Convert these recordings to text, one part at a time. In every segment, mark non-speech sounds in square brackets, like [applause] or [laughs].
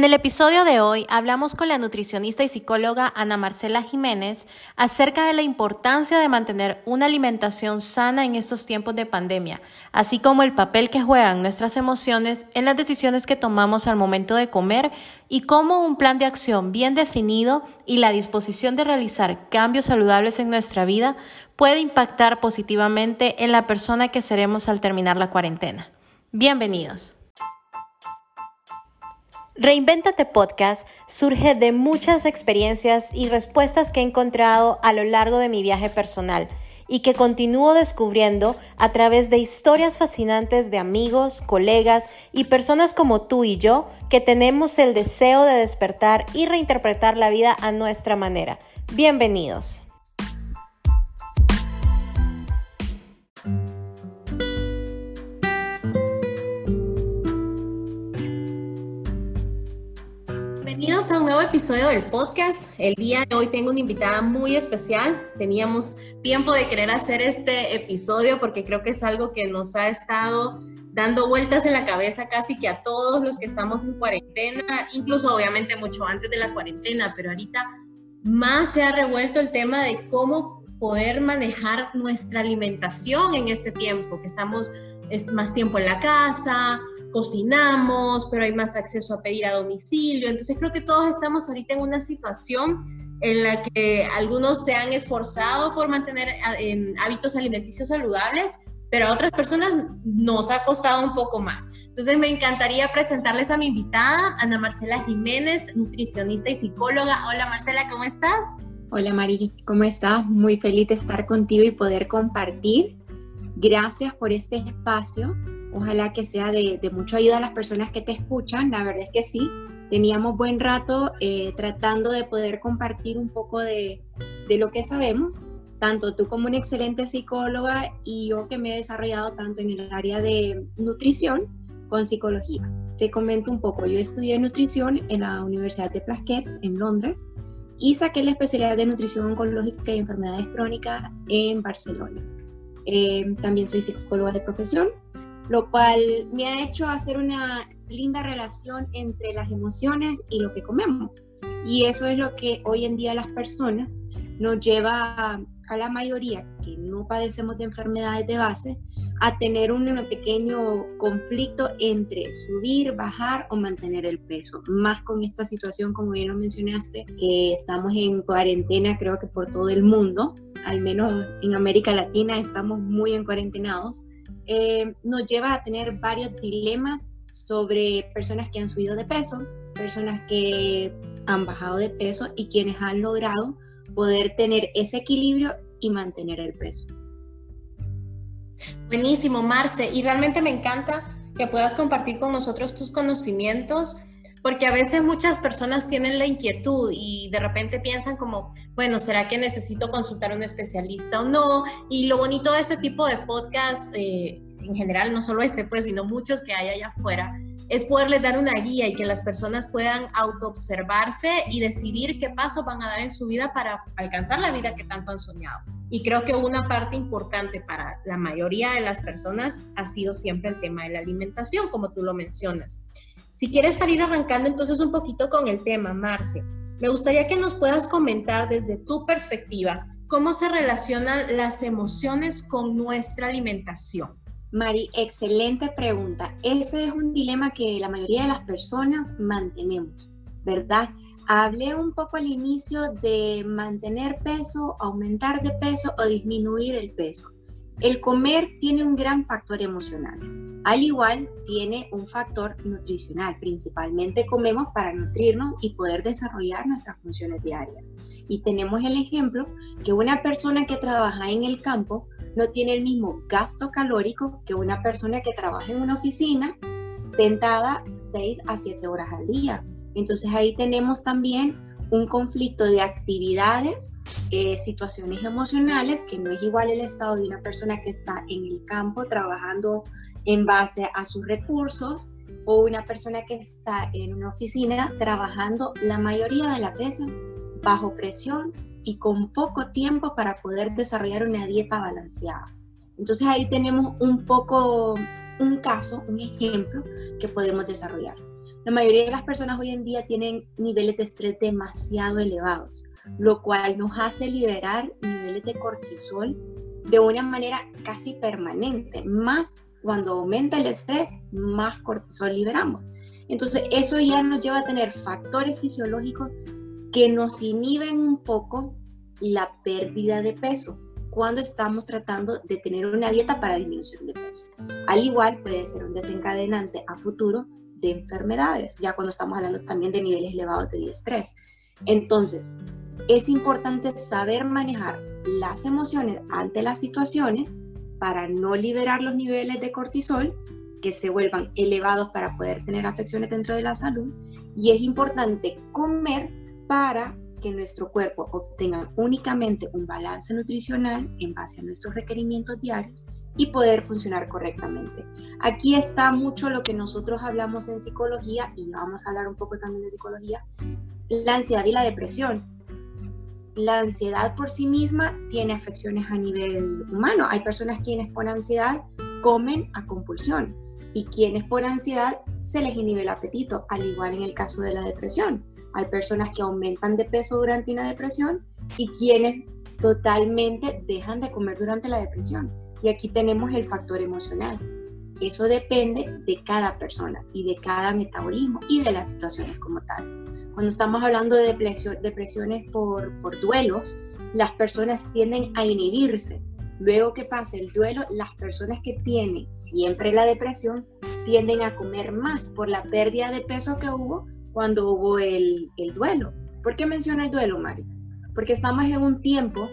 En el episodio de hoy hablamos con la nutricionista y psicóloga Ana Marcela Jiménez acerca de la importancia de mantener una alimentación sana en estos tiempos de pandemia, así como el papel que juegan nuestras emociones en las decisiones que tomamos al momento de comer y cómo un plan de acción bien definido y la disposición de realizar cambios saludables en nuestra vida puede impactar positivamente en la persona que seremos al terminar la cuarentena. Bienvenidos. Reinventate Podcast surge de muchas experiencias y respuestas que he encontrado a lo largo de mi viaje personal y que continúo descubriendo a través de historias fascinantes de amigos, colegas y personas como tú y yo que tenemos el deseo de despertar y reinterpretar la vida a nuestra manera. Bienvenidos. Bienvenidos a un nuevo episodio del podcast. El día de hoy tengo una invitada muy especial. Teníamos tiempo de querer hacer este episodio porque creo que es algo que nos ha estado dando vueltas en la cabeza casi que a todos los que estamos en cuarentena, incluso obviamente mucho antes de la cuarentena, pero ahorita más se ha revuelto el tema de cómo poder manejar nuestra alimentación en este tiempo, que estamos es más tiempo en la casa, cocinamos, pero hay más acceso a pedir a domicilio. Entonces creo que todos estamos ahorita en una situación en la que algunos se han esforzado por mantener eh, hábitos alimenticios saludables, pero a otras personas nos ha costado un poco más. Entonces me encantaría presentarles a mi invitada, Ana Marcela Jiménez, nutricionista y psicóloga. Hola Marcela, ¿cómo estás? Hola Mari, ¿cómo estás? Muy feliz de estar contigo y poder compartir. Gracias por este espacio Ojalá que sea de, mucha ayuda a las personas que te escuchan. La verdad es que sí, teníamos buen rato eh, tratando de poder compartir un poco de, de, lo que sabemos, tanto tú como una excelente psicóloga y yo que me he desarrollado tanto en el área de nutrición con psicología. Te comento un poco, yo estudié nutrición en la Universidad de Plaquets en Londres y saqué la especialidad de nutrición oncológica y enfermedades crónicas en Barcelona. Eh, también soy psicóloga de profesión lo cual me ha hecho hacer una linda relación entre las emociones y lo que comemos. Y eso es lo que hoy en día las personas nos lleva a, la mayoría que no padecemos de enfermedades de base a tener un, pequeño conflicto entre subir, bajar o mantener el peso. Más con esta situación, como bien lo mencionaste, que estamos en cuarentena creo que por todo el mundo, al menos en América Latina estamos muy en cuarentenados eh, nos lleva a tener varios dilemas sobre personas que han subido de peso, personas que han bajado de peso y quienes han logrado poder tener ese equilibrio y mantener el peso. Buenísimo, Marce. Y realmente me encanta que puedas compartir con nosotros tus conocimientos porque a veces muchas personas tienen la inquietud y de repente piensan como, bueno, ¿será que necesito consultar a un especialista o no? Y lo bonito de este tipo de podcast, eh, en general, no solo este, pues, sino muchos que hay allá afuera, es poderles dar una guía y que las personas puedan autoobservarse y decidir qué pasos van a dar en su vida para alcanzar la vida que tanto han soñado. Y creo que una parte importante para la mayoría de las personas ha sido siempre el tema de la alimentación, como tú lo mencionas. Si quieres para ir arrancando entonces un poquito con el tema, Marce, me gustaría que nos puedas comentar desde tu perspectiva cómo se relacionan las emociones con nuestra alimentación. Mari, excelente pregunta. Ese es un dilema que la mayoría de las personas mantenemos, ¿verdad? Hablé un poco al inicio de mantener peso, aumentar de peso o disminuir el peso. El comer tiene un gran factor emocional. Al igual, tiene un factor nutricional. Principalmente comemos para nutrirnos y poder desarrollar nuestras funciones diarias. Y tenemos el ejemplo que una persona que trabaja en el campo no tiene el mismo gasto calórico que una persona que trabaja en una oficina sentada 6 a 7 horas al día. Entonces ahí tenemos también un conflicto de actividades, eh, situaciones emocionales, que no es igual el estado de una persona que está en el campo trabajando en base a sus recursos o una persona que está en una oficina trabajando la mayoría de las veces bajo presión y con poco tiempo para poder desarrollar una dieta balanceada. Entonces ahí tenemos un poco un caso, un ejemplo que podemos desarrollar. La mayoría de las personas hoy en día tienen niveles de estrés demasiado elevados, lo cual nos hace liberar niveles de cortisol de una manera casi permanente, más cuando aumenta el estrés, más cortisol liberamos. Entonces, eso ya nos lleva a tener factores fisiológicos que nos inhiben un poco la pérdida de peso cuando estamos tratando de tener una dieta para disminución de peso. Al igual puede ser un desencadenante a futuro de enfermedades, ya cuando estamos hablando también de niveles elevados de estrés. Entonces, es importante saber manejar las emociones ante las situaciones para no liberar los niveles de cortisol que se vuelvan elevados para poder tener afecciones dentro de la salud y es importante comer para que nuestro cuerpo obtenga únicamente un balance nutricional en base a nuestros requerimientos diarios y poder funcionar correctamente. Aquí está mucho lo que nosotros hablamos en psicología y vamos a hablar un poco también de psicología, la ansiedad y la depresión. La ansiedad por sí misma tiene afecciones a nivel humano. Hay personas quienes por ansiedad comen a compulsión y quienes por ansiedad se les inhibe el apetito, al igual en el caso de la depresión. Hay personas que aumentan de peso durante una depresión y quienes totalmente dejan de comer durante la depresión. Y aquí tenemos el factor emocional. Eso depende de cada persona y de cada metabolismo y de las situaciones como tales. Cuando estamos hablando de depresiones por, por duelos, las personas tienden a inhibirse. Luego que pasa el duelo, las personas que tienen siempre la depresión tienden a comer más por la pérdida de peso que hubo cuando hubo el, el duelo. ¿Por qué menciono el duelo, Mari? Porque estamos en un tiempo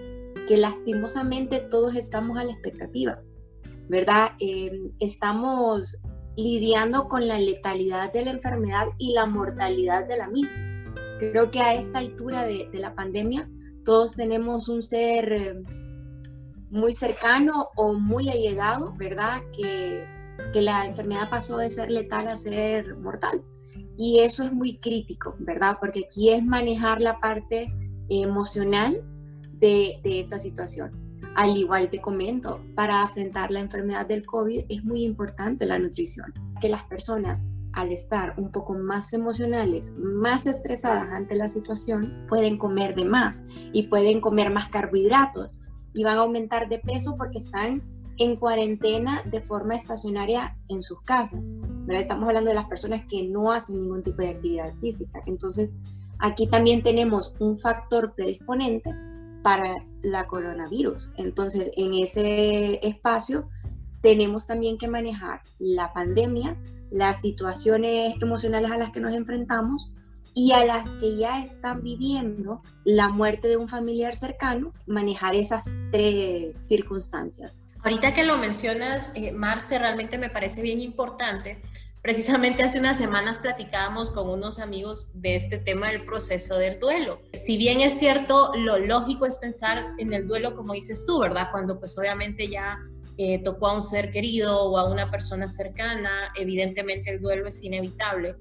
que lastimosamente todos estamos a la expectativa, ¿verdad? Em, estamos lidiando con la letalidad de la enfermedad y la mortalidad de la misma. Creo que a esta altura de, de la pandemia todos tenemos un ser em, muy cercano o muy allegado, ¿verdad? Que, que la enfermedad pasó de ser letal a ser mortal. Y eso es muy crítico, ¿verdad? Porque aquí es manejar la parte emocional de, esta situación. Al igual te comento, para afrontar la enfermedad del COVID es muy importante la nutrición, que las personas al estar un poco más emocionales, más estresadas ante la situación, pueden comer de más y pueden comer más carbohidratos y van a aumentar de peso porque están en cuarentena de forma estacionaria en sus casas. Estamos hablando de las personas que no hacen ningún tipo de actividad física. Entonces, aquí también tenemos un factor predisponente para la coronavirus. Entonces, en ese espacio tenemos también que manejar la pandemia, las situaciones emocionales a las que nos enfrentamos y a las que ya están viviendo la muerte de un familiar cercano, manejar esas tres circunstancias. Ahorita que lo mencionas, eh, Marce, realmente me parece bien importante. Precisamente hace unas semanas platicábamos con unos amigos de este tema del proceso del duelo. Si bien es cierto, lo lógico es pensar en el duelo como dices tú, ¿verdad? Cuando pues obviamente ya eh, tocó a un ser querido o a una persona cercana, evidentemente el duelo es inevitable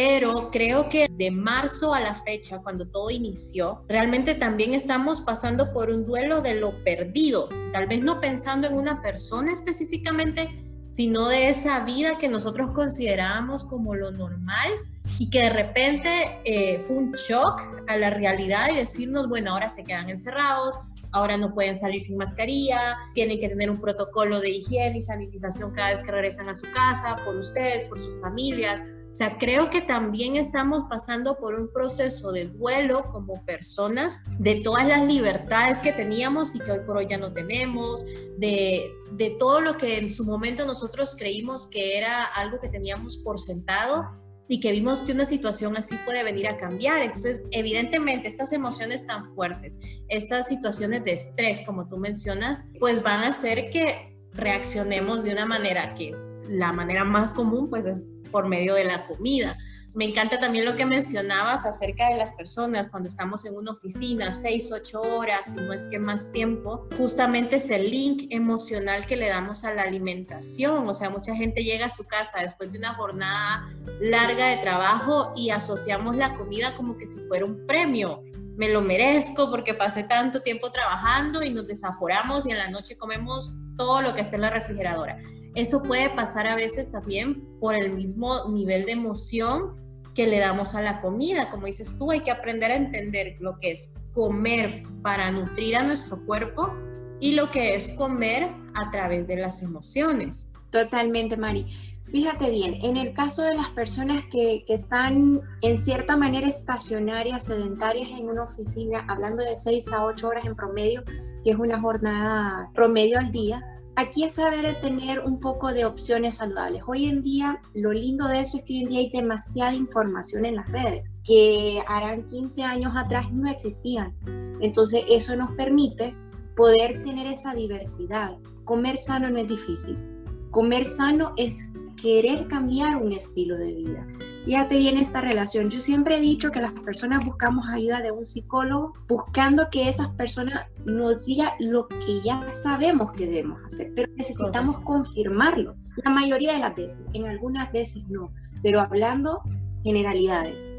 pero creo que de marzo a la fecha, cuando todo inició, realmente también estamos pasando por un duelo de lo perdido, tal vez no pensando en una persona específicamente, sino de esa vida que nosotros considerábamos como lo normal y que de repente eh, fue un shock a la realidad y decirnos, bueno, ahora se quedan encerrados, ahora no pueden salir sin mascarilla, tienen que tener un protocolo de higiene y sanitización cada vez que regresan a su casa, por ustedes, por sus familias. O sea, creo que también estamos pasando por un proceso de duelo como personas de todas las libertades que teníamos y que hoy por hoy ya no tenemos, de, de todo lo que en su momento nosotros creímos que era algo que teníamos por sentado y que vimos que una situación así puede venir a cambiar. Entonces, evidentemente, estas emociones tan fuertes, estas situaciones de estrés, como tú mencionas, pues van a hacer que reaccionemos de una manera que la manera más común, pues es por medio de la comida. Me encanta también lo que mencionabas acerca de las personas cuando estamos en una oficina, seis, ocho horas, si no es que más tiempo, justamente es el link emocional que le damos a la alimentación. O sea, mucha gente llega a su casa después de una jornada larga de trabajo y asociamos la comida como que si fuera un premio. Me lo merezco porque pasé tanto tiempo trabajando y nos desaforamos y en la noche comemos todo lo que está en la refrigeradora. Eso puede pasar a veces también por el mismo nivel de emoción que le damos a la comida. Como dices tú, hay que aprender a entender lo que es comer para nutrir a nuestro cuerpo y lo que es comer a través de las emociones. Totalmente, Mari. Fíjate bien, en el caso de las personas que, que, están en cierta manera estacionarias, sedentarias en una oficina, hablando de 6 a 8 horas en promedio, que es una jornada promedio al día, aquí es saber tener un poco de opciones saludables. Hoy en día, lo lindo de eso es que hoy en día hay demasiada información en las redes, que harán 15 años atrás no existían. Entonces, eso nos permite poder tener esa diversidad. Comer sano no es difícil. Comer sano es querer cambiar un estilo de vida. Fíjate bien esta relación. Yo siempre he dicho que las personas buscamos ayuda de un psicólogo buscando que esas personas nos digan lo que ya sabemos que debemos hacer, pero necesitamos confirmarlo. La mayoría de las veces, en algunas veces no, pero hablando generalidades.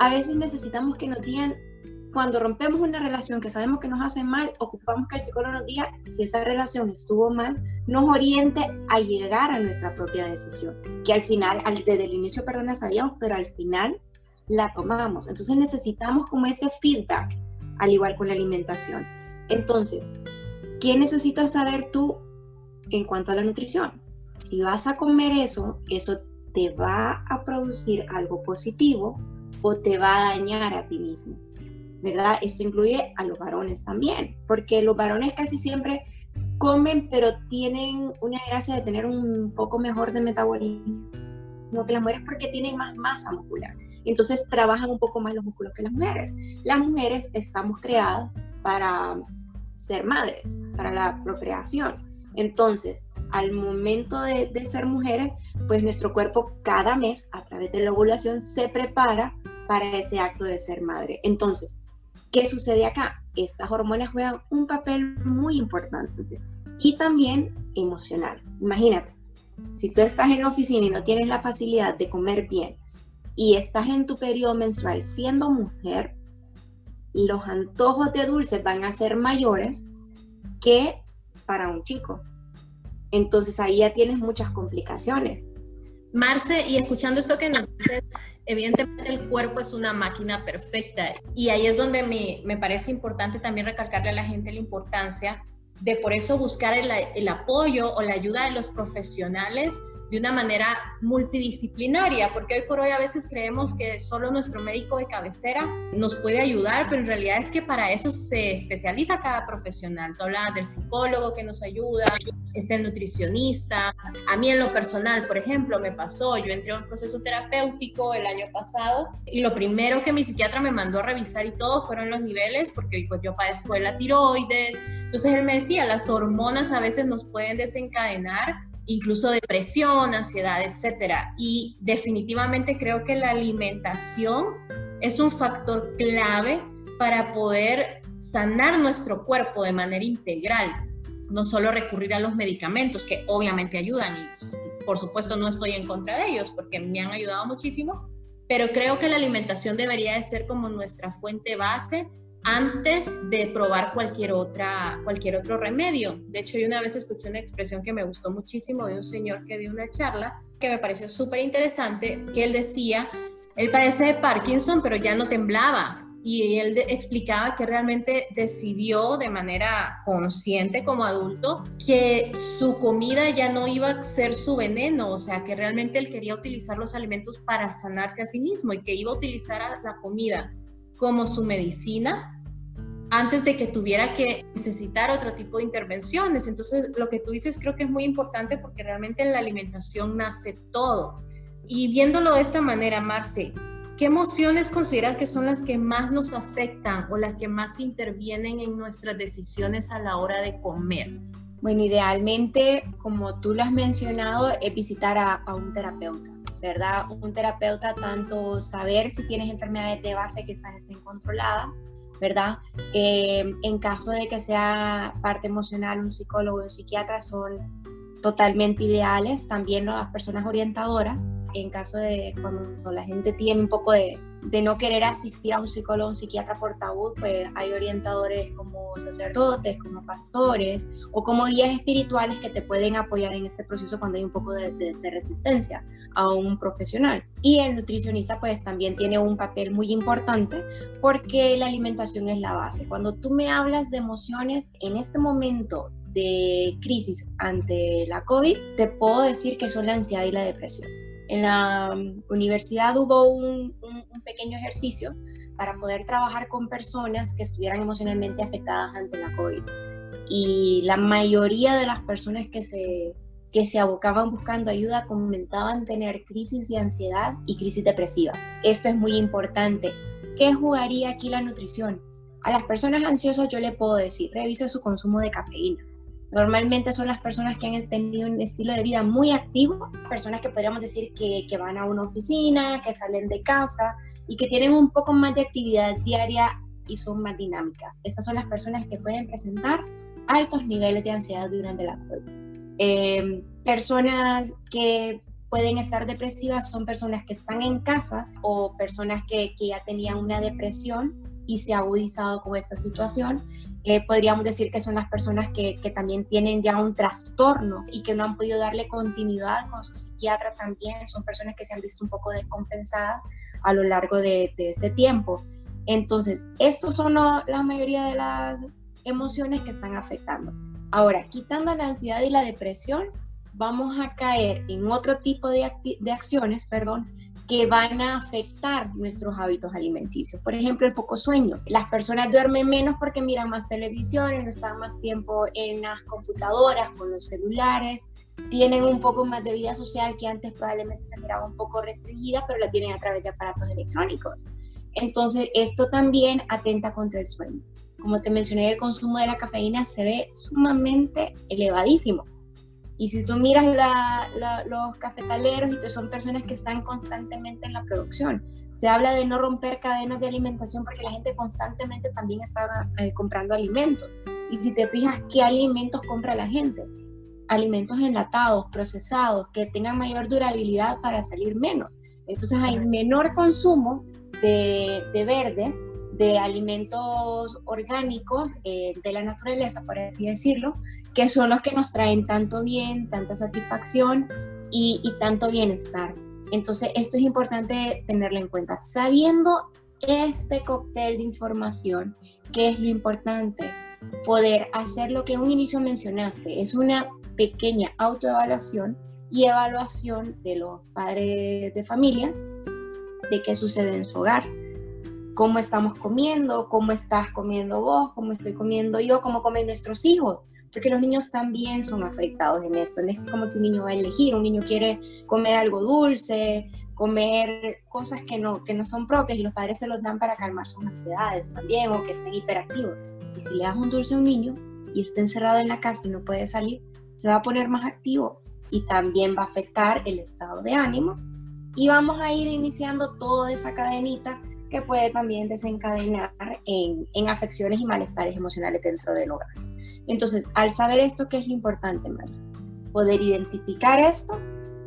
A veces necesitamos que nos digan cuando rompemos una relación que sabemos que nos hace mal, ocupamos que el psicólogo nos diga si esa relación estuvo mal, nos oriente a llegar a nuestra propia decisión, que al final, desde el inicio, perdón, la sabíamos, pero al final la tomamos. Entonces necesitamos como ese feedback, al igual con la alimentación. Entonces, ¿qué necesitas saber tú en cuanto a la nutrición? Si vas a comer eso, eso te va a producir algo positivo o te va a dañar a ti mismo. ¿Verdad? Esto incluye a los varones también, porque los varones casi siempre comen, pero tienen una gracia de tener un poco mejor de metabolismo que las mujeres porque tienen más masa muscular. Entonces trabajan un poco más los músculos que las mujeres. Las mujeres estamos creadas para ser madres, para la procreación. Entonces, al momento de, de, ser mujeres, pues nuestro cuerpo cada mes, a través de la ovulación, se prepara para ese acto de ser madre. Entonces, ¿Qué sucede acá? Estas hormonas juegan un papel muy importante y también emocional. Imagínate, si tú estás en la oficina y no tienes la facilidad de comer bien y estás en tu periodo menstrual siendo mujer, los antojos de dulces van a ser mayores que para un chico. Entonces ahí ya tienes muchas complicaciones. Marce, y escuchando esto que nos dices, evidentemente el cuerpo es una máquina perfecta y ahí es donde me, me, parece importante también recalcarle a la gente la importancia de por eso buscar el, el apoyo o la ayuda de los profesionales de una manera multidisciplinaria, porque hoy por hoy a veces creemos que solo nuestro médico de cabecera nos puede ayudar, pero en realidad es que para eso se especializa cada profesional. Tú hablabas del psicólogo que nos ayuda, el nutricionista. A mí en lo personal, por ejemplo, me pasó, yo entré en un proceso terapéutico el año pasado y lo primero que mi psiquiatra me mandó a revisar y todo fueron los niveles, porque pues, yo padezco de la tiroides. Entonces él me decía, las hormonas a veces nos pueden desencadenar incluso depresión, ansiedad, etcétera. Y definitivamente creo que la alimentación es un factor clave para poder sanar nuestro cuerpo de manera integral, no solo recurrir a los medicamentos que obviamente ayudan y pues, por supuesto no estoy en contra de ellos porque me han ayudado muchísimo, pero creo que la alimentación debería de ser como nuestra fuente base antes de probar cualquier, otra, cualquier otro remedio. De hecho, yo una vez escuché una expresión que me gustó muchísimo de un señor que dio una charla que me pareció súper interesante, que él decía, él padece de Parkinson, pero ya no temblaba. Y él explicaba que realmente decidió de manera consciente como adulto que su comida ya no iba a ser su veneno, o sea, que realmente él quería utilizar los alimentos para sanarse a sí mismo y que iba a utilizar la comida como su medicina antes de que tuviera que necesitar otro tipo de intervenciones. Entonces, lo que tú dices creo que es muy importante porque realmente en la alimentación nace todo. Y viéndolo de esta manera, Marce, ¿qué emociones consideras que son las que más nos afectan o las que más intervienen en nuestras decisiones a la hora de comer? Bueno, idealmente, como tú lo has mencionado, es visitar a, a un terapeuta ¿verdad? Un terapeuta, tanto saber si tienes enfermedades de base que estas estén controladas, ¿verdad? Eh, en caso de que sea parte emocional, un psicólogo o un psiquiatra son totalmente ideales. También las personas orientadoras, en caso de cuando la gente tiene un poco de, de no querer asistir a un psicólogo, un psiquiatra por tabú, pues hay orientadores como sacerdotes, como pastores o como guías espirituales que te pueden apoyar en este proceso cuando hay un poco de, de, resistencia a un profesional. Y el nutricionista pues también tiene un papel muy importante porque la alimentación es la base. Cuando tú me hablas de emociones, en este momento de crisis ante la COVID, te puedo decir que son la ansiedad y la depresión en la um, universidad hubo un, pequeño ejercicio para poder trabajar con personas que estuvieran emocionalmente afectadas ante la COVID. Y la mayoría de las personas que se, que se abocaban buscando ayuda comentaban tener crisis de ansiedad y crisis depresivas. Esto es muy importante. ¿Qué jugaría aquí la nutrición? A las personas ansiosas yo le puedo decir, revise su consumo de cafeína Normalmente son las personas que han tenido un estilo de vida muy activo, personas que podríamos decir que, van a una oficina, que salen de casa y que tienen un poco más de actividad diaria y son más dinámicas. Esas son las personas que pueden presentar altos niveles de ansiedad durante la COVID. Eh, personas que pueden estar depresivas son personas que están en casa o personas que, que ya tenían una depresión y se ha agudizado con esta situación eh, podríamos decir que son las personas que, que, también tienen ya un trastorno y que no han podido darle continuidad con su psiquiatra también, son personas que se han visto un poco descompensadas a lo largo de, de este tiempo. Entonces, estos son la mayoría de las emociones que están afectando. Ahora, quitando la ansiedad y la depresión, vamos a caer en otro tipo de, de acciones, perdón, que van a afectar nuestros hábitos alimenticios. Por ejemplo, el poco sueño. Las personas duermen menos porque miran más televisión, están más tiempo en las computadoras, con los celulares, tienen un poco más de vida social que antes probablemente se miraba un poco restringida, pero la tienen a través de aparatos electrónicos. Entonces, esto también atenta contra el sueño. Como te mencioné, el consumo de la cafeína se ve sumamente elevadísimo. Y si tú miras los cafetaleros, y son personas que están constantemente en la producción. Se habla de no romper cadenas de alimentación porque la gente constantemente también está eh, comprando alimentos. Y si te fijas, ¿qué alimentos compra la gente? Alimentos enlatados, procesados, que tengan mayor durabilidad para salir menos. Entonces hay menor consumo de, de verdes, de alimentos orgánicos eh, de la naturaleza, por así decirlo, que son los que nos traen tanto bien, tanta satisfacción y, tanto bienestar. Entonces, esto es importante tenerlo en cuenta. Sabiendo este cóctel de información, ¿qué es lo importante? Poder hacer lo que en un inicio mencionaste, es una pequeña autoevaluación y evaluación de los padres de familia de qué sucede en su hogar, cómo estamos comiendo, cómo estás comiendo vos, cómo estoy comiendo yo, cómo comen nuestros hijos porque los niños también son afectados en esto. No es como que un niño va a elegir, un niño quiere comer algo dulce, comer cosas que no, que no son propias y los padres se los dan para calmar sus ansiedades también o que estén hiperactivos. Y si le das un dulce a un niño y está encerrado en la casa y no puede salir, se va a poner más activo y también va a afectar el estado de ánimo y vamos a ir iniciando toda esa cadenita que puede también desencadenar en, en afecciones y malestares emocionales dentro del hogar. Entonces, al saber esto, ¿qué es lo importante, María? Poder identificar esto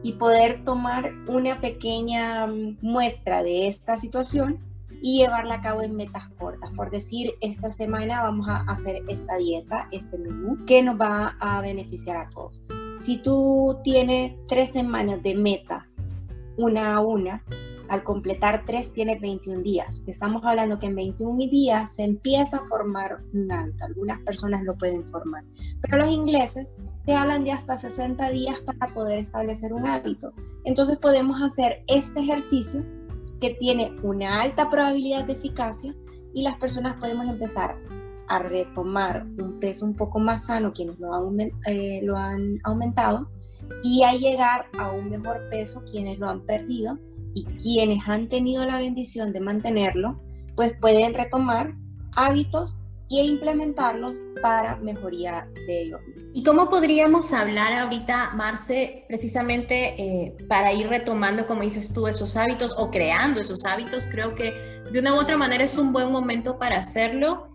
y poder tomar una pequeña mm, muestra de esta situación y llevarla a cabo en metas cortas. Por decir, esta semana vamos a hacer esta dieta, este menú, que nos va a beneficiar a todos. Si tú tienes tres semanas de metas, una a una, al completar tres tiene 21 días. Estamos hablando que en 21 días se empieza a formar un hábito. Algunas personas lo pueden formar, pero los ingleses te hablan de hasta 60 días para poder establecer un hábito. Entonces podemos hacer este ejercicio que tiene una alta probabilidad de eficacia y las personas podemos empezar a retomar un peso un poco más sano, quienes lo eh, lo han aumentado, y a llegar a un mejor peso, quienes lo han perdido, y quienes han tenido la bendición de mantenerlo, pues pueden retomar hábitos e implementarlos para mejoría de ellos. ¿Y cómo podríamos hablar ahorita, Marce, precisamente eh, para ir retomando, como dices tú, esos hábitos o creando esos hábitos? Creo que de una u otra manera es un buen momento para hacerlo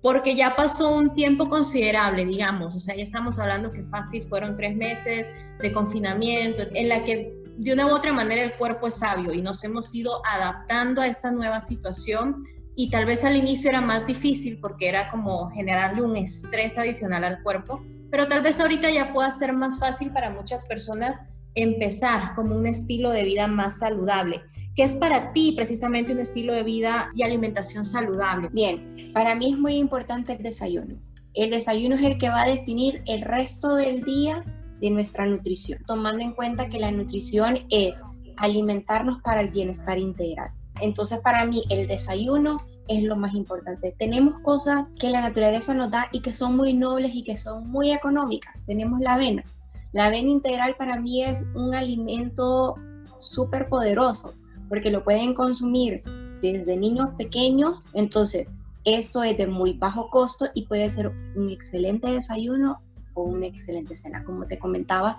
porque ya pasó un tiempo considerable, digamos, o sea, ya estamos hablando que fácil fueron tres meses de confinamiento en la que de una u otra manera el cuerpo es sabio y nos hemos ido adaptando a esta nueva situación y tal vez al inicio era más difícil porque era como generarle un estrés adicional al cuerpo, pero tal vez ahorita ya pueda ser más fácil para muchas personas empezar como un estilo de vida más saludable. ¿Qué es para ti precisamente un estilo de vida y alimentación saludable? Bien, para mí es muy importante el desayuno. El desayuno es el que va a definir el resto del día de nuestra nutrición, tomando en cuenta que la nutrición es alimentarnos para el bienestar integral. Entonces, para mí, el desayuno es lo más importante. Tenemos cosas que la naturaleza nos da y que son muy nobles y que son muy económicas. Tenemos la avena. La avena integral para mí es un alimento súper poderoso porque lo pueden consumir desde niños pequeños. Entonces, esto es de muy bajo costo y puede ser un excelente desayuno o una excelente cena. Como te comentaba,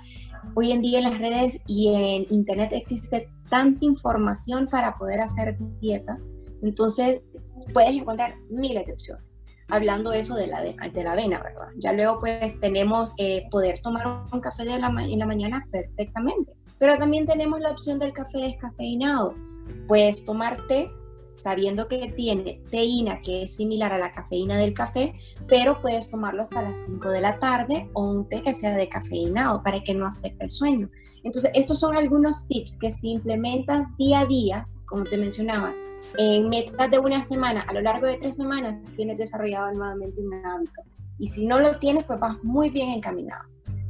hoy en día en las redes y en internet existe tanta información para poder hacer dieta. Entonces, puedes encontrar miles de opciones. Hablando eso de la, de, la avena, ¿verdad? Ya luego pues tenemos eh, poder tomar un café de la, en la mañana perfectamente. Pero también tenemos la opción del café descafeinado. Puedes tomar té sabiendo que tiene teína que es similar a la cafeína del café, pero puedes tomarlo hasta las 5 de la tarde o un té que sea de cafeinado para que no afecte el sueño. Entonces, estos son algunos tips que si implementas día a día, como te mencionaba, en metas de una semana, a lo largo de tres semanas, tienes desarrollado nuevamente un hábito. Y si no lo tienes, pues vas muy bien encaminado.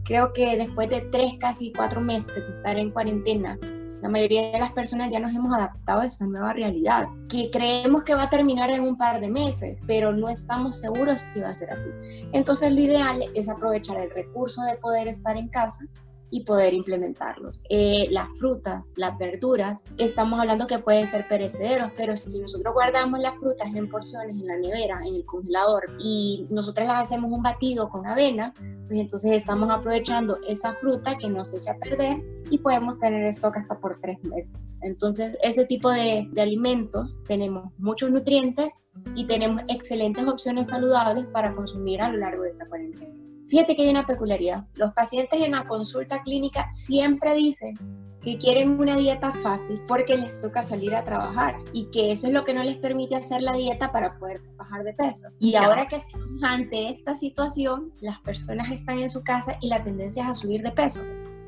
Creo que después de tres, casi cuatro meses de estar en cuarentena, la mayoría de las personas ya nos hemos adaptado a esta nueva realidad, que creemos que va a terminar en un par de meses, pero no estamos seguros que va a ser así. Entonces lo ideal es aprovechar el recurso de poder estar en casa y poder implementarlos. Eh, las frutas, las verduras, estamos hablando que pueden ser perecederos, pero si nosotros guardamos las frutas en porciones en la nevera, en el congelador, y nosotros las hacemos un batido con avena, pues entonces estamos aprovechando esa fruta que no se echa a perder y podemos tener stock hasta por tres meses. Entonces, ese tipo de, de alimentos tenemos muchos nutrientes y tenemos excelentes opciones saludables para consumir a lo largo de esta cuarentena. Fíjate que hay una peculiaridad. Los pacientes en la consulta clínica siempre dicen que quieren una dieta fácil porque les toca salir a trabajar y que eso es lo que no les permite hacer la dieta para poder bajar de peso. Y ahora que estamos ante esta situación, las personas están en su casa y la tendencia es a subir de peso.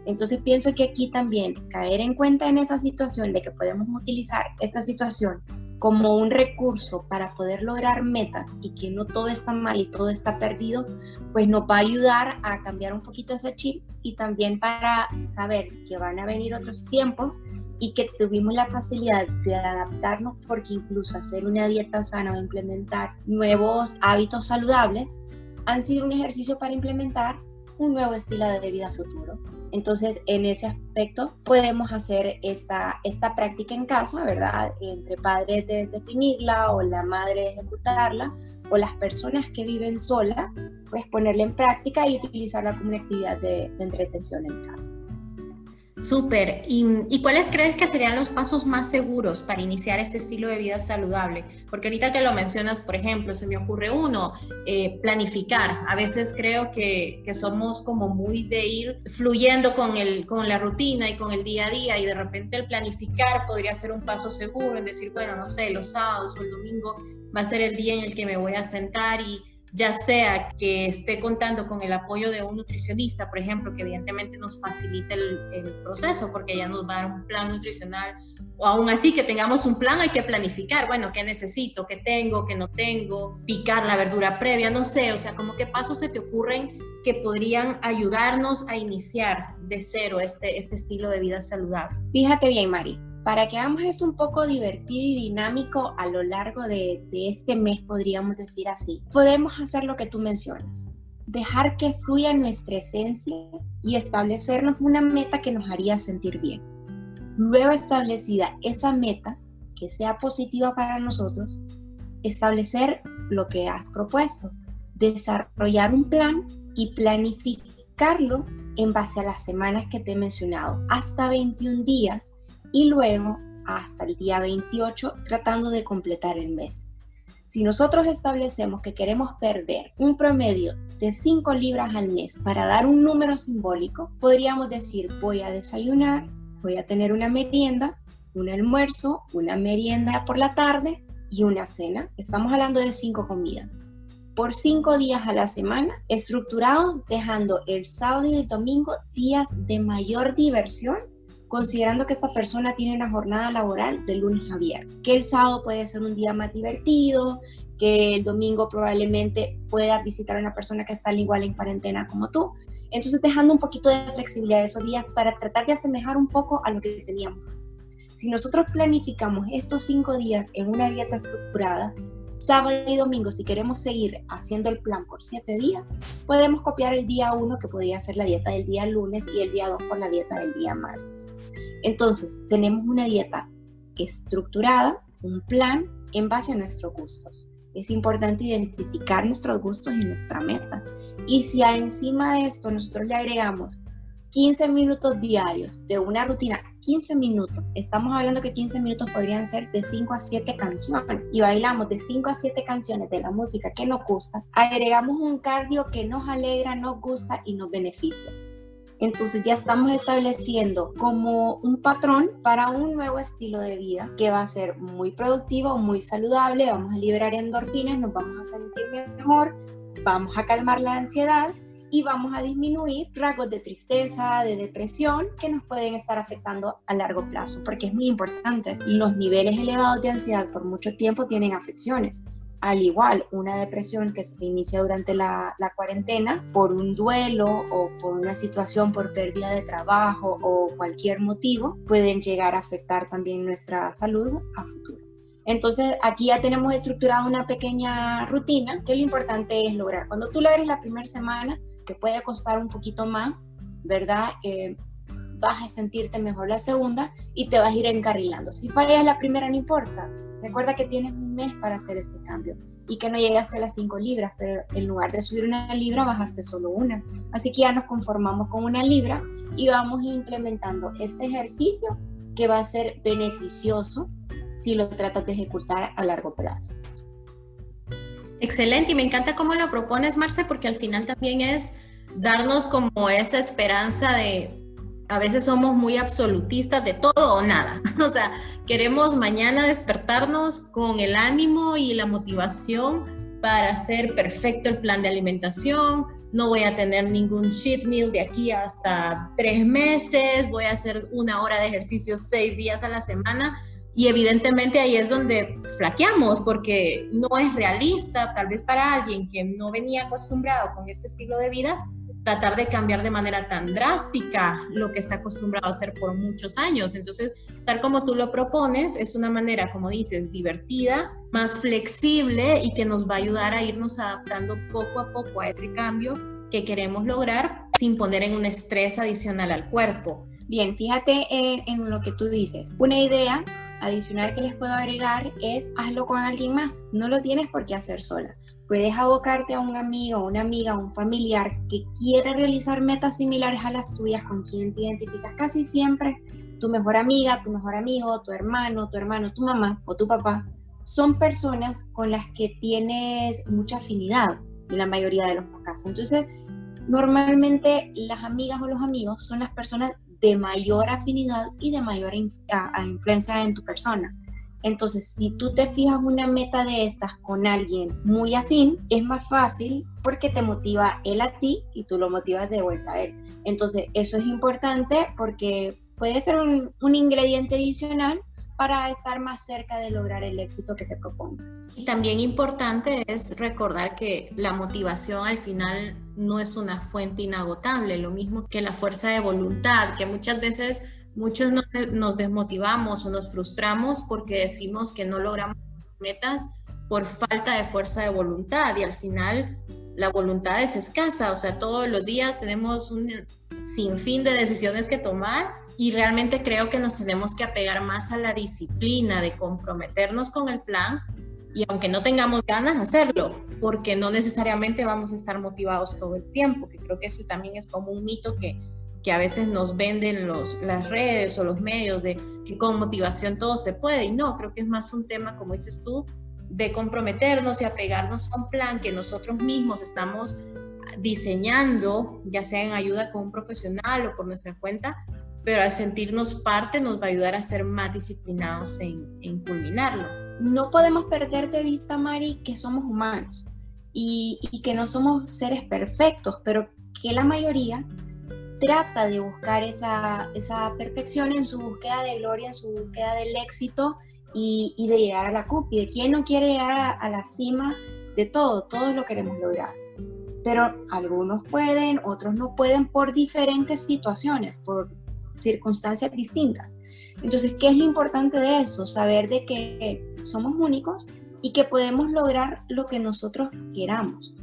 Entonces pienso que aquí también caer en cuenta en esa situación de que podemos utilizar esta situación como un recurso para poder lograr metas y que no todo está mal y todo está perdido, pues nos va a ayudar a cambiar un poquito ese chip y también para saber que van a venir otros tiempos y que tuvimos la facilidad de adaptarnos porque incluso hacer una dieta sana o implementar nuevos hábitos saludables han sido un ejercicio para implementar un nuevo estilo de vida futuro. Entonces, en ese aspecto podemos hacer esta, esta práctica en casa, ¿verdad? Entre padres de definirla o la madre ejecutarla o las personas que viven solas, pues ponerla en práctica y utilizarla como una actividad de, de entretención en casa. Súper. ¿Y, cuáles crees que serían los pasos más seguros para iniciar este estilo de vida saludable? Porque ahorita que lo mencionas, por ejemplo, se me ocurre uno, eh, planificar. A veces creo que, que, somos como muy de ir fluyendo con, el, con la rutina y con el día a día y de repente el planificar podría ser un paso seguro en decir, bueno, no sé, los sábados o el domingo va a ser el día en el que me voy a sentar y ya sea que esté contando con el apoyo de un nutricionista, por ejemplo, que evidentemente nos facilite el, proceso porque ya nos va a dar un plan nutricional, o aún así que tengamos un plan hay que planificar, bueno, ¿qué necesito? ¿Qué tengo? ¿Qué no tengo? Picar la verdura previa, no sé, o sea, como qué pasos se te ocurren que podrían ayudarnos a iniciar de cero este, este estilo de vida saludable. Fíjate bien, Mari, para que hagamos esto un poco divertido y dinámico a lo largo de, este mes, podríamos decir así, podemos hacer lo que tú mencionas, dejar que fluya nuestra esencia y establecernos una meta que nos haría sentir bien. Luego establecida esa meta, que sea positiva para nosotros, establecer lo que has propuesto, desarrollar un plan y planificarlo en base a las semanas que te he mencionado, hasta 21 días y luego hasta el día 28 tratando de completar el mes. Si nosotros establecemos que queremos perder un promedio de 5 libras al mes para dar un número simbólico, podríamos decir voy a desayunar, voy a tener una merienda, un almuerzo, una merienda por la tarde y una cena. Estamos hablando de cinco comidas. Por cinco días a la semana, estructurados, dejando el sábado y el domingo días de mayor diversión considerando que esta persona tiene una jornada laboral de lunes a viernes, que el sábado puede ser un día más divertido, que el domingo probablemente pueda visitar a una persona que está al igual en cuarentena como tú. Entonces dejando un poquito de flexibilidad esos días para tratar de asemejar un poco a lo que teníamos. Si nosotros planificamos estos cinco días en una dieta estructurada, sábado y domingo, si queremos seguir haciendo el plan por siete días, podemos copiar el día uno, que podría ser la dieta del día lunes, y el día dos con la dieta del día martes. Entonces, tenemos una dieta estructurada, un plan en base a nuestros gustos. Es importante identificar nuestros gustos y nuestra meta. Y si encima de esto nosotros le agregamos 15 minutos diarios de una rutina, 15 minutos, estamos hablando que 15 minutos podrían ser de 5 a 7 canciones y bailamos de 5 a 7 canciones de la música que nos gusta, agregamos un cardio que nos alegra, nos gusta y nos beneficia. Entonces ya estamos estableciendo como un patrón para un nuevo estilo de vida que va a ser muy productivo, muy saludable, vamos a liberar endorfinas, nos vamos a sentir mejor, vamos a calmar la ansiedad y vamos a disminuir rasgos de tristeza, de depresión que nos pueden estar afectando a largo plazo, porque es muy importante. Los niveles elevados de ansiedad por mucho tiempo tienen afecciones al igual una depresión que se inicia durante la, cuarentena por un duelo o por una situación por pérdida de trabajo o cualquier motivo, pueden llegar a afectar también nuestra salud a futuro. Entonces aquí ya tenemos estructurada una pequeña rutina que lo importante es lograr. Cuando tú logres la primera semana, que puede costar un poquito más, ¿verdad? Eh, vas a sentirte mejor la segunda y te vas a ir encarrilando. Si fallas la primera, no importa, Recuerda que tienes un mes para hacer este cambio y que no llegaste a las 5 libras, pero en lugar de subir una libra bajaste solo una. Así que ya nos conformamos con una libra y vamos implementando este ejercicio que va a ser beneficioso si lo tratas de ejecutar a largo plazo. Excelente y me encanta cómo lo propones, Marce, porque al final también es darnos como esa esperanza de a veces somos muy absolutistas de todo o nada. [laughs] O sea, queremos mañana despertarnos con el ánimo y la motivación para hacer perfecto el plan de alimentación. No voy a tener ningún cheat meal de aquí hasta tres meses. Voy a hacer una hora de ejercicio seis días a la semana. Y evidentemente ahí es donde flaqueamos porque no es realista, tal vez para alguien que no venía acostumbrado con este estilo de vida, tratar de cambiar de manera tan drástica lo que está acostumbrado a hacer por muchos años. Entonces, tal como tú lo propones, es una manera, como dices, divertida, más flexible y que nos va a ayudar a irnos adaptando poco a poco a ese cambio que queremos lograr sin poner en un estrés adicional al cuerpo. Bien, fíjate en, en lo que tú dices. Una idea adicional que les puedo agregar es hazlo con alguien más. No lo tienes por qué hacer sola. Puedes abocarte a un amigo, una amiga, un familiar que quiere realizar metas similares a las tuyas, con quien te identificas casi siempre. Tu mejor amiga, tu mejor amigo, tu hermano, tu hermano, tu mamá o tu papá son personas con las que tienes mucha afinidad en la mayoría de los casos. Entonces, normalmente las amigas o los amigos son las personas de mayor afinidad y de mayor influencia en tu persona. Entonces, si tú te fijas una meta de estas con alguien muy afín, es más fácil porque te motiva él a ti y tú lo motivas de vuelta a él. Entonces, eso es importante porque puede ser un ingrediente adicional para estar más cerca de lograr el éxito que te propongas. Y también importante es recordar que la motivación al final no es una fuente inagotable, lo mismo que la fuerza de voluntad, que muchas veces muchos nos desmotivamos o nos frustramos porque decimos que no logramos metas por falta de fuerza de voluntad y al final la voluntad es escasa, o sea, todos los días tenemos un sinfín de decisiones que tomar y realmente creo que nos tenemos que apegar más a la disciplina de comprometernos con el plan y aunque no tengamos ganas hacerlo, porque no necesariamente vamos a estar motivados todo el tiempo, que creo que ese también es como un mito que, que a veces nos venden los, las redes o los medios de que con motivación todo se puede. Y no, creo que es más un tema, como dices tú, de comprometernos y apegarnos a un plan que nosotros mismos estamos diseñando, ya sea en ayuda con un profesional o por nuestra cuenta, pero al sentirnos parte nos va a ayudar a ser más disciplinados en, en culminarlo. No podemos perder de vista, Mari, que somos humanos y, y que no somos seres perfectos, pero que la mayoría trata de buscar esa, esa perfección en su búsqueda de gloria, en su búsqueda del éxito y, y de llegar a la cúpide. ¿Quién no quiere llegar a, a, la cima de todo? Todos lo queremos lograr. Pero algunos pueden, otros no pueden por diferentes situaciones, por circunstancias distintas. Entonces, ¿qué es lo importante de eso? Saber de que somos únicos y que podemos lograr lo que nosotros queramos,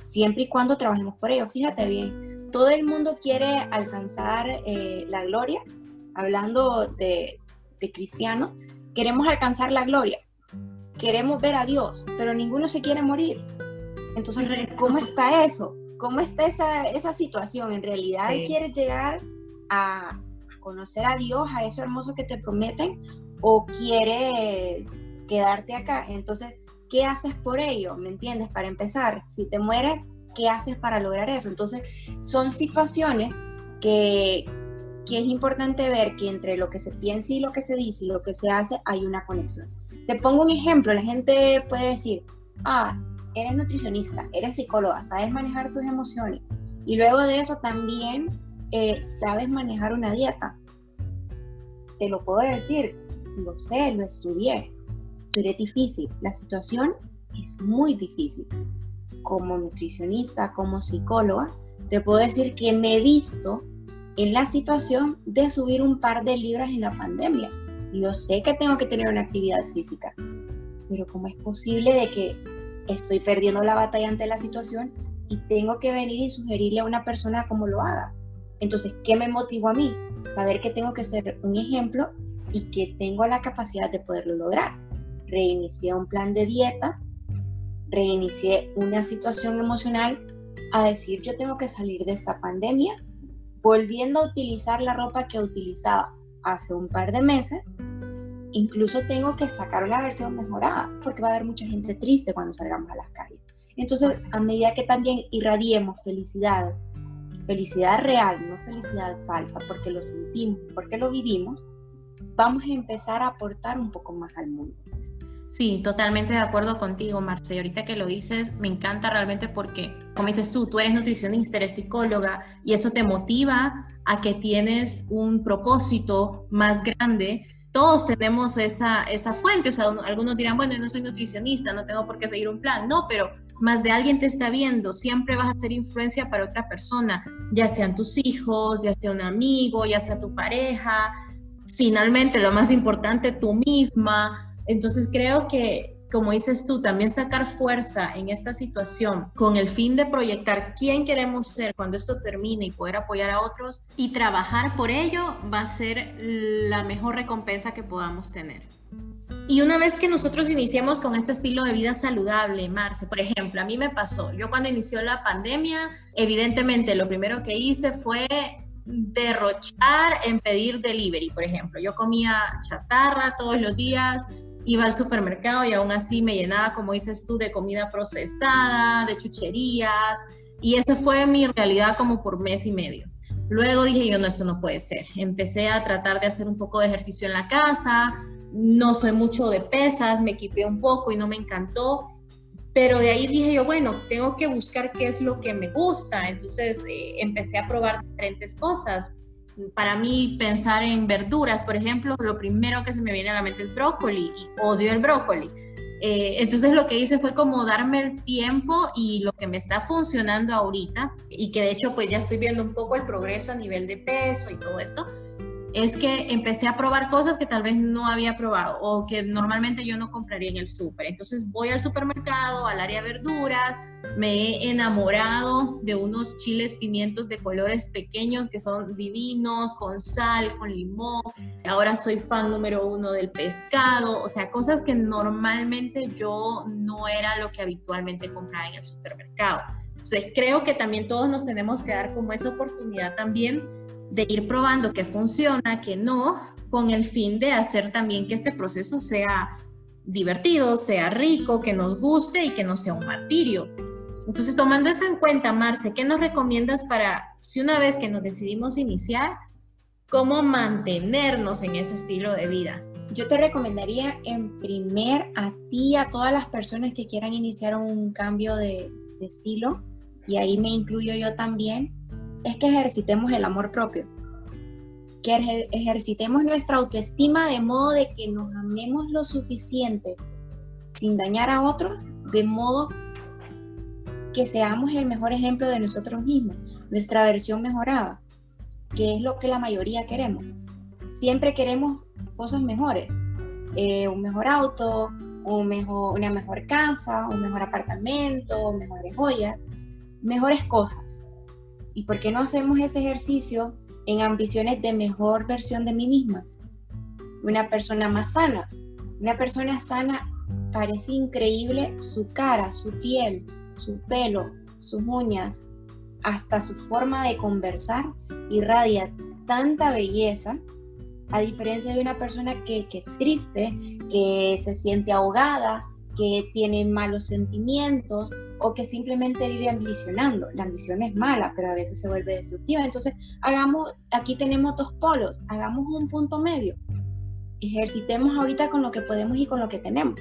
siempre y cuando trabajemos por ello. Fíjate bien, todo el mundo quiere alcanzar eh, la gloria, hablando de, de cristiano, queremos alcanzar la gloria, queremos ver a Dios, pero ninguno se quiere morir. Entonces, ¿cómo está eso? ¿Cómo está esa, esa situación? ¿En realidad sí. quieres llegar a conocer a Dios, a eso hermoso que te prometen, o quieres quedarte acá? Entonces, ¿qué haces por ello? ¿Me entiendes? Para empezar, si te mueres, ¿qué haces para lograr eso? Entonces, son situaciones que, que es importante ver que entre lo que se piensa y lo que se dice y lo que se hace hay una conexión. Te pongo un ejemplo, la gente puede decir, ah, eres nutricionista, eres psicóloga, sabes manejar tus emociones y luego de eso también eh, sabes manejar una dieta. Te lo puedo decir, lo sé, lo estudié, pero es difícil. La situación es muy difícil. Como nutricionista, como psicóloga, te puedo decir que me he visto en la situación de subir un par de libras en la pandemia. Yo sé que tengo que tener una actividad física, pero ¿cómo es posible de que estoy perdiendo la batalla ante la situación y tengo que venir y sugerirle a una persona cómo lo haga. Entonces, ¿qué me motivó a mí? Saber que tengo que ser un ejemplo y que tengo la capacidad de poderlo lograr. Reinicié un plan de dieta, reinicié una situación emocional a decir, yo tengo que salir de esta pandemia, volviendo a utilizar la ropa que utilizaba hace un par de meses incluso tengo que sacar una versión mejorada, porque va a haber mucha gente triste cuando salgamos a las calles. Entonces, a medida que también irradiemos felicidad, felicidad real, no felicidad falsa, porque lo sentimos, porque lo vivimos, vamos a empezar a aportar un poco más al mundo. Sí, totalmente de acuerdo contigo, Marce. Ahorita que lo dices, me encanta realmente porque, como dices tú, tú eres nutricionista, eres psicóloga y eso te motiva a que tienes un propósito más grande todos tenemos esa, esa fuente, o sea, algunos dirán, bueno, yo no soy nutricionista, no tengo por qué seguir un plan, no, pero más de alguien te está viendo, siempre vas a ser influencia para otra persona, ya sean tus hijos, ya sea un amigo, ya sea tu pareja, finalmente lo más importante, tú misma. Entonces creo que como dices tú, también sacar fuerza en esta situación con el fin de proyectar quién queremos ser cuando esto termine y poder apoyar a otros y trabajar por ello va a ser la mejor recompensa que podamos tener. Y una vez que nosotros iniciemos con este estilo de vida saludable, Marce, por ejemplo, a mí me pasó, yo cuando inició la pandemia, evidentemente lo primero que hice fue derrochar en pedir delivery, por ejemplo. Yo comía chatarra todos los días, iba al supermercado y aún así me llenaba, como dices tú, de comida procesada, de chucherías, y esa fue mi realidad como por mes y medio. Luego dije yo, no, esto no puede ser. Empecé a tratar de hacer un poco de ejercicio en la casa, no soy mucho de pesas, me equipé un poco y no me encantó, pero de ahí dije yo, bueno, tengo que buscar qué es lo que me gusta, entonces eh, empecé a probar diferentes cosas para mí pensar en verduras, por ejemplo, lo primero que se me viene a la mente es brócoli y odio el brócoli. Eh, entonces lo que hice fue como darme el tiempo y lo que me está funcionando ahorita y que de hecho pues ya estoy viendo un poco el progreso a nivel de peso y todo esto, es que empecé a probar cosas que tal vez no había probado o que normalmente yo no compraría en el súper. Entonces voy al supermercado, al área verduras, me he enamorado de unos chiles pimientos de colores pequeños que son divinos, con sal, con limón. Ahora soy fan número uno del pescado, o sea, cosas que normalmente yo no era lo que habitualmente compraba en el supermercado. Entonces creo que también todos nos tenemos que dar como esa oportunidad también de ir probando que funciona, que no, con el fin de hacer también que este proceso sea divertido, sea rico, que nos guste y que no sea un martirio. Entonces, tomando eso en cuenta, Marce, ¿qué nos recomiendas para, si una vez que nos decidimos iniciar, cómo mantenernos en ese estilo de vida. Yo te recomendaría en primer a ti a todas las personas que quieran iniciar un cambio de, de estilo, y ahí me incluyo yo también, es que ejercitemos el amor propio que ejercitemos nuestra autoestima de modo de que nos amemos lo suficiente sin dañar a otros, de modo que seamos el mejor ejemplo de nosotros mismos, nuestra versión mejorada, que es lo que la mayoría queremos. Siempre queremos cosas mejores, eh, un mejor auto, un mejor, una mejor casa, un mejor apartamento, mejores joyas, mejores cosas. ¿Y por qué no hacemos ese ejercicio en ambiciones de mejor versión de mí misma. Una persona más sana. Una persona sana parece increíble su cara, su piel, su pelo, sus uñas, hasta su forma de conversar irradia tanta belleza, a diferencia de una persona que, que, es triste, que se siente ahogada, que tiene malos sentimientos o que simplemente vive ambicionando. La ambición es mala, pero a veces se vuelve destructiva. Entonces, hagamos, aquí tenemos dos polos, hagamos un punto medio. Ejercitemos ahorita con lo que podemos y con lo que tenemos.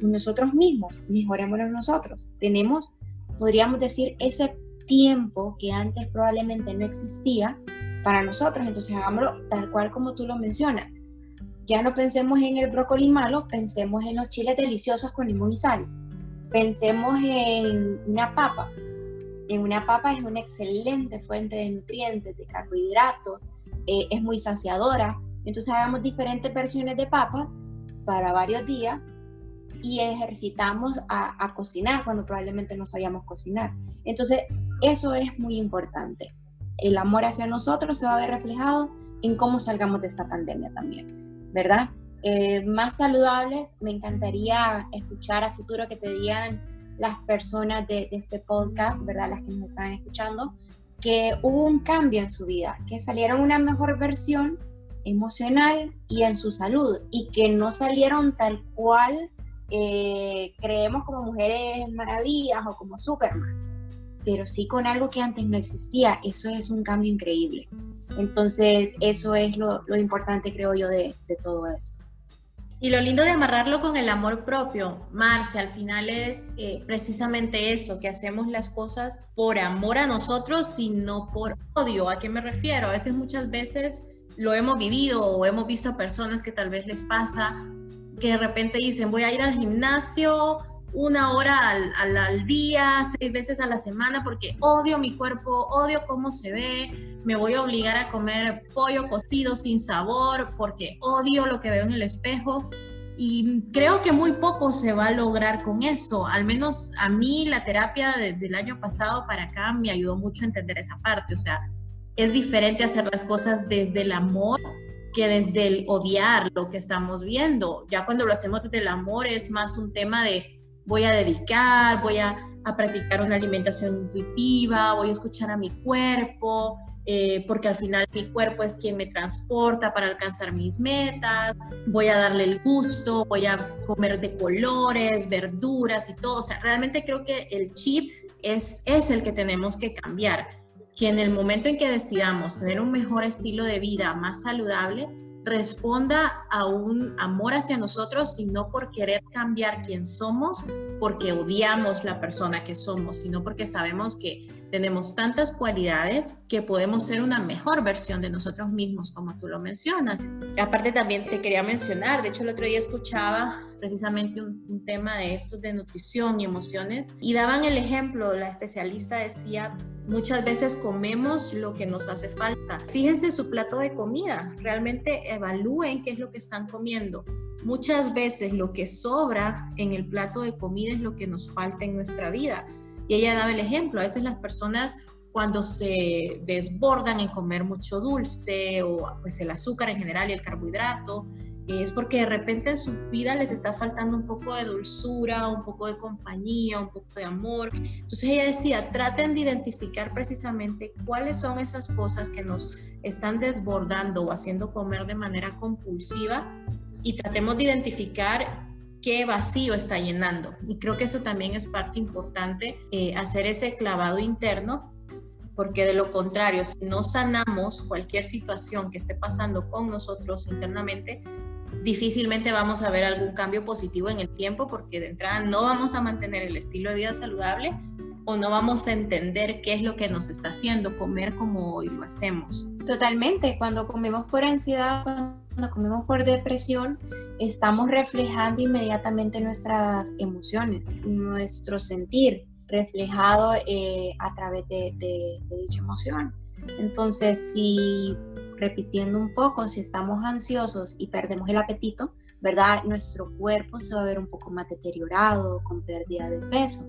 Nosotros mismos, mejorémoslo nosotros. Tenemos, podríamos decir, ese tiempo que antes probablemente no existía para nosotros. Entonces, hagámoslo tal cual como tú lo mencionas ya no pensemos en el brócoli malo, pensemos en los chiles deliciosos con limón y sal. Pensemos en una papa. En una papa es una excelente fuente de nutrientes, de carbohidratos, eh, es muy saciadora. Entonces hagamos diferentes versiones de papa para varios días y ejercitamos a, a cocinar cuando probablemente no sabíamos cocinar. Entonces eso es muy importante. El amor hacia nosotros se va a ver reflejado en cómo salgamos de esta pandemia también. ¿verdad? Eh, más saludables, me encantaría escuchar a futuro que te digan las personas de, este podcast, ¿verdad? Las que nos están escuchando, que hubo un cambio en su vida, que salieron una mejor versión emocional y en su salud y que no salieron tal cual eh, creemos como mujeres maravillas o como Superman, pero sí con algo que antes no existía. Eso es un cambio increíble. Entonces, eso es lo, importante, creo yo, de, todo esto. Y lo lindo de amarrarlo con el amor propio, Marce, al final es eh, precisamente eso, que hacemos las cosas por amor a nosotros y no por odio. ¿A qué me refiero? A veces, muchas veces lo hemos vivido o hemos visto a personas que tal vez les pasa que de repente dicen, voy a ir al gimnasio una hora al, día, seis veces a la semana, porque odio mi cuerpo, odio cómo se ve, me voy a obligar a comer pollo cocido sin sabor, porque odio lo que veo en el espejo. Y creo que muy poco se va a lograr con eso. Al menos a mí la terapia del año pasado para acá me ayudó mucho a entender esa parte. O sea, es diferente hacer las cosas desde el amor que desde el odiar lo que estamos viendo. Ya cuando lo hacemos desde el amor es más un tema de voy a dedicar, voy a, practicar una alimentación intuitiva, voy a escuchar a mi cuerpo, eh, porque al final mi cuerpo es quien me transporta para alcanzar mis metas, voy a darle el gusto, voy a comer de colores, verduras y todo. O sea, realmente creo que el chip es, es el que tenemos que cambiar, que en el momento en que decidamos tener un mejor estilo de vida más saludable, responda a un amor hacia nosotros, sino por querer cambiar quién somos, porque odiamos la persona que somos, sino porque sabemos que tenemos tantas cualidades que podemos ser una mejor versión de nosotros mismos, como tú lo mencionas. Aparte también te quería mencionar, de hecho el otro día escuchaba precisamente un, tema de estos de nutrición y emociones y daban el ejemplo, la especialista decía, Muchas veces comemos lo que nos hace falta. Fíjense su plato de comida, realmente evalúen qué es lo que están comiendo. Muchas veces lo que sobra en el plato de comida es lo que nos falta en nuestra vida. Y ella daba el ejemplo, a veces las personas cuando se desbordan en comer mucho dulce o pues el azúcar en general y el carbohidrato, es porque de repente en su vida les está faltando un poco de dulzura, un poco de compañía, un poco de amor. Entonces ella decía, traten de identificar precisamente cuáles son esas cosas que nos están desbordando o haciendo comer de manera compulsiva y tratemos de identificar qué vacío está llenando. Y creo que eso también es parte importante, eh, hacer ese clavado interno porque de lo contrario, si no sanamos cualquier situación que esté pasando con nosotros internamente, difícilmente vamos a ver algún cambio positivo en el tiempo porque de entrada no vamos a mantener el estilo de vida saludable o no vamos a entender qué es lo que nos está haciendo comer como hoy lo hacemos. Totalmente, cuando comemos por ansiedad, cuando comemos por depresión, estamos reflejando inmediatamente nuestras emociones, nuestro sentir reflejado eh, a través de, de dicha emoción. Entonces, si repitiendo un poco, si estamos ansiosos y perdemos el apetito, ¿verdad? Nuestro cuerpo se va a ver un poco más deteriorado, con pérdida de peso.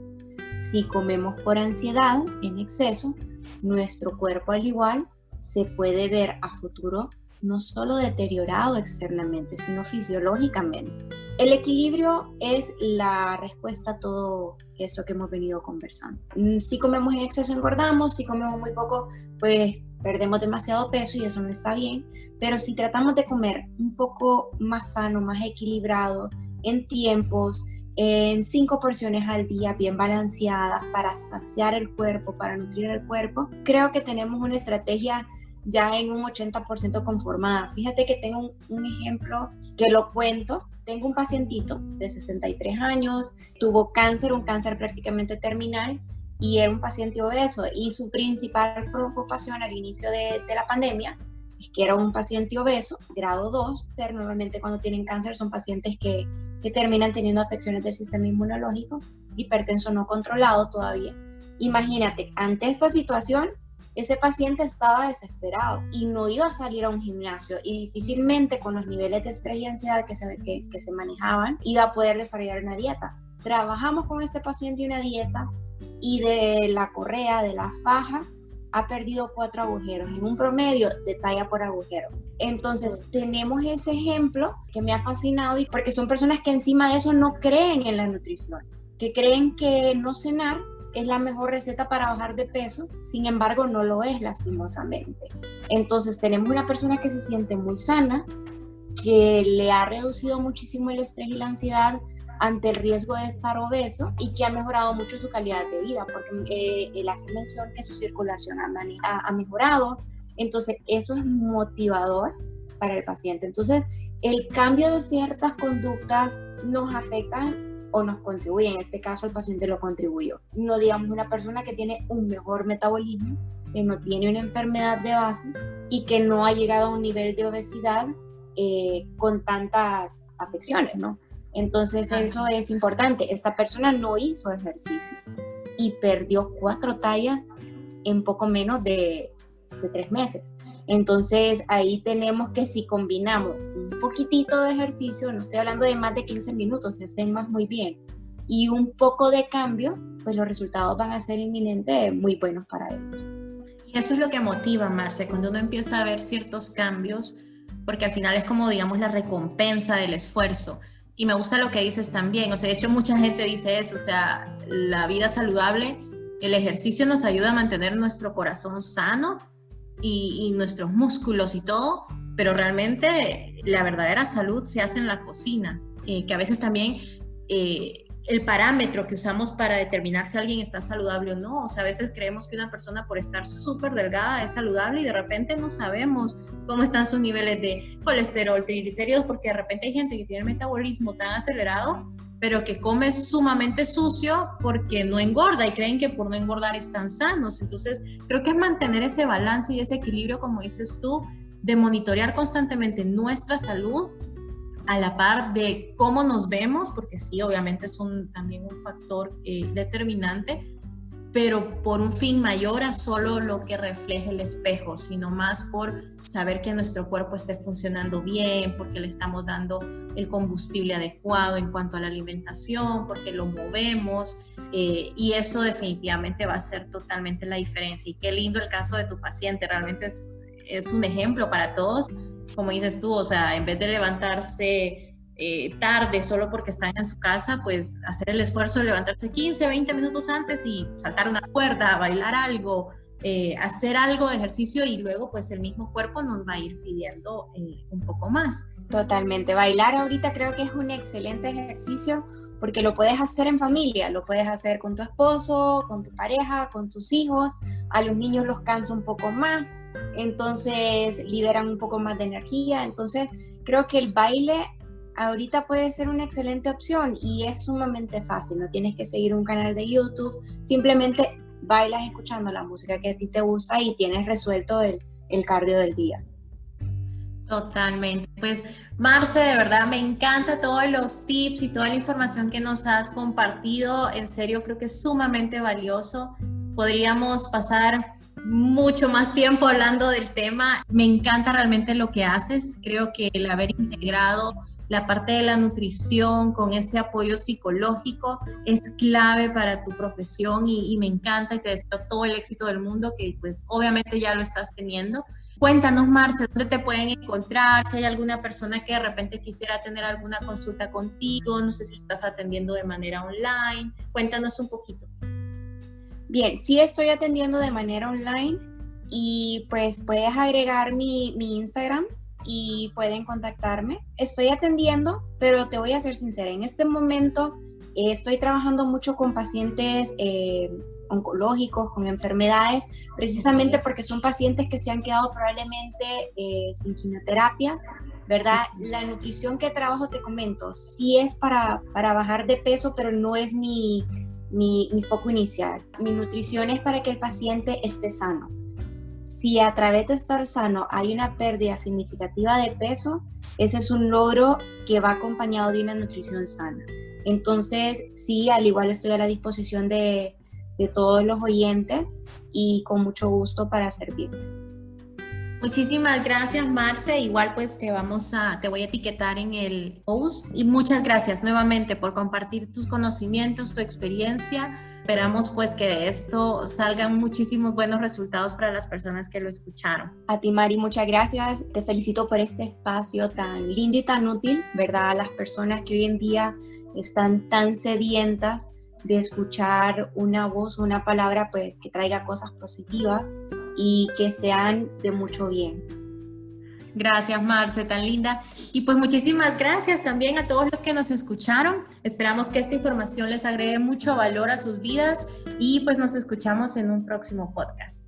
Si comemos por ansiedad en exceso, nuestro cuerpo al igual se puede ver a futuro no solo deteriorado externamente, sino fisiológicamente. El equilibrio es la respuesta a todo esto que hemos venido conversando. Si comemos en exceso engordamos, si comemos muy poco, pues perdemos demasiado peso y eso no está bien, pero si tratamos de comer un poco más sano, más equilibrado, en tiempos, en cinco porciones al día bien balanceadas para saciar el cuerpo, para nutrir el cuerpo, creo que tenemos una estrategia ya en un 80% conformada. Fíjate que tengo un, ejemplo que lo cuento. Tengo un pacientito de 63 años, tuvo cáncer, un cáncer prácticamente terminal, y era un paciente obeso y su principal preocupación al inicio de, la pandemia es que era un paciente obeso, grado 2, normalmente cuando tienen cáncer son pacientes que, que terminan teniendo afecciones del sistema inmunológico, hipertenso no controlado todavía. Imagínate, ante esta situación, ese paciente estaba desesperado y no iba a salir a un gimnasio y difícilmente con los niveles de estrés y ansiedad que se, que, que se manejaban iba a poder desarrollar una dieta. Trabajamos con este paciente una dieta y de la correa, de la faja, ha perdido cuatro agujeros, en un promedio de talla por agujero. Entonces, tenemos ese ejemplo que me ha fascinado y porque son personas que encima de eso no creen en la nutrición, que creen que no cenar es la mejor receta para bajar de peso, sin embargo no lo es lastimosamente. Entonces, tenemos una persona que se siente muy sana, que le ha reducido muchísimo el estrés y la ansiedad, ante el riesgo de estar obeso y que ha mejorado mucho su calidad de vida, porque eh, él hace mención que su circulación ha, mejorado, entonces eso es motivador para el paciente. Entonces, el cambio de ciertas conductas nos afecta o nos contribuye, en este caso el paciente lo contribuyó. No digamos una persona que tiene un mejor metabolismo, que no tiene una enfermedad de base y que no ha llegado a un nivel de obesidad eh, con tantas afecciones, ¿no? Entonces eso es importante. Esta persona no hizo ejercicio y perdió cuatro tallas en poco menos de, tres meses. Entonces ahí tenemos que si combinamos un poquitito de ejercicio, no estoy hablando de más de 15 minutos, estén más muy bien, y un poco de cambio, pues los resultados van a ser inminentes muy buenos para ellos. Y eso es lo que motiva, Marce, cuando uno empieza a ver ciertos cambios, porque al final es como, digamos, la recompensa del esfuerzo y me gusta lo que dices también, o sea, de hecho mucha gente dice eso, o sea, la vida saludable, el ejercicio nos ayuda a mantener nuestro corazón sano y, nuestros músculos y todo, pero realmente la verdadera salud se hace en la cocina, eh, que a veces también eh, el parámetro que usamos para determinar si alguien está saludable o no. O sea, a veces creemos que una persona por estar súper delgada es saludable y de repente no sabemos cómo están sus niveles de colesterol, triglicéridos, porque de repente hay gente que tiene metabolismo tan acelerado, pero que come sumamente sucio porque no engorda y creen que por no engordar están sanos. Entonces, creo que es mantener ese balance y ese equilibrio, como dices tú, de monitorear constantemente nuestra salud a la par de cómo nos vemos, porque sí, obviamente es un, también un factor eh, determinante, pero por un fin mayor a solo lo que refleje el espejo, sino más por saber que nuestro cuerpo esté funcionando bien, porque le estamos dando el combustible adecuado en cuanto a la alimentación, porque lo movemos, eh, y eso definitivamente va a ser totalmente la diferencia. Y qué lindo el caso de tu paciente, realmente es, es un ejemplo para todos como dices tú, o sea, en vez de levantarse eh, tarde solo porque están en su casa, pues hacer el esfuerzo de levantarse 15, 20 minutos antes y saltar una cuerda, bailar algo, eh, hacer algo de ejercicio y luego pues el mismo cuerpo nos va a ir pidiendo eh, un poco más. Totalmente, bailar ahorita creo que es un excelente ejercicio porque lo puedes hacer en familia, lo puedes hacer con tu esposo, con tu pareja, con tus hijos, a los niños los cansa un poco más, entonces liberan un poco más de energía, entonces creo que el baile ahorita puede ser una excelente opción y es sumamente fácil, no tienes que seguir un canal de YouTube, simplemente bailas escuchando la música que a ti te gusta y tienes resuelto el, el cardio del día. Totalmente. Pues Marce, de verdad me encanta todos los tips y toda la información que nos has compartido. En serio, creo que es sumamente valioso. Podríamos pasar mucho más tiempo hablando del tema. Me encanta realmente lo que haces. Creo que el haber integrado la parte de la nutrición con ese apoyo psicológico es clave para tu profesión y, y me encanta y te deseo todo el éxito del mundo que pues obviamente ya lo estás teniendo Cuéntanos, Marce, ¿dónde te pueden encontrar? Si hay alguna persona que de repente quisiera tener alguna consulta contigo, no sé si estás atendiendo de manera online. Cuéntanos un poquito. Bien, sí estoy atendiendo de manera online y pues puedes agregar mi, mi Instagram y pueden contactarme. Estoy atendiendo, pero te voy a ser sincera, en este momento eh, estoy trabajando mucho con pacientes eh, oncológicos, con enfermedades, precisamente porque son pacientes que se han quedado probablemente eh, sin quimioterapias, ¿verdad? La nutrición que trabajo, te comento, sí es para, para bajar de peso, pero no es mi, mi, mi foco inicial. Mi nutrición es para que el paciente esté sano. Si a través de estar sano hay una pérdida significativa de peso, ese es un logro que va acompañado de una nutrición sana. Entonces, sí, al igual estoy a la disposición de, de todos los oyentes y con mucho gusto para servirles. Muchísimas gracias, Marce. Igual pues te vamos a, te voy a etiquetar en el post. Y muchas gracias nuevamente por compartir tus conocimientos, tu experiencia. Esperamos pues que de esto salgan muchísimos buenos resultados para las personas que lo escucharon. A ti, Mari, muchas gracias. Te felicito por este espacio tan lindo y tan útil, ¿verdad? A las personas que hoy en día están tan sedientas de escuchar una voz, una palabra, pues que traiga cosas positivas y que sean de mucho bien. Gracias, Marce, tan linda. Y pues muchísimas gracias también a todos los que nos escucharon. Esperamos que esta información les agregue mucho valor a sus vidas y pues nos escuchamos en un próximo podcast.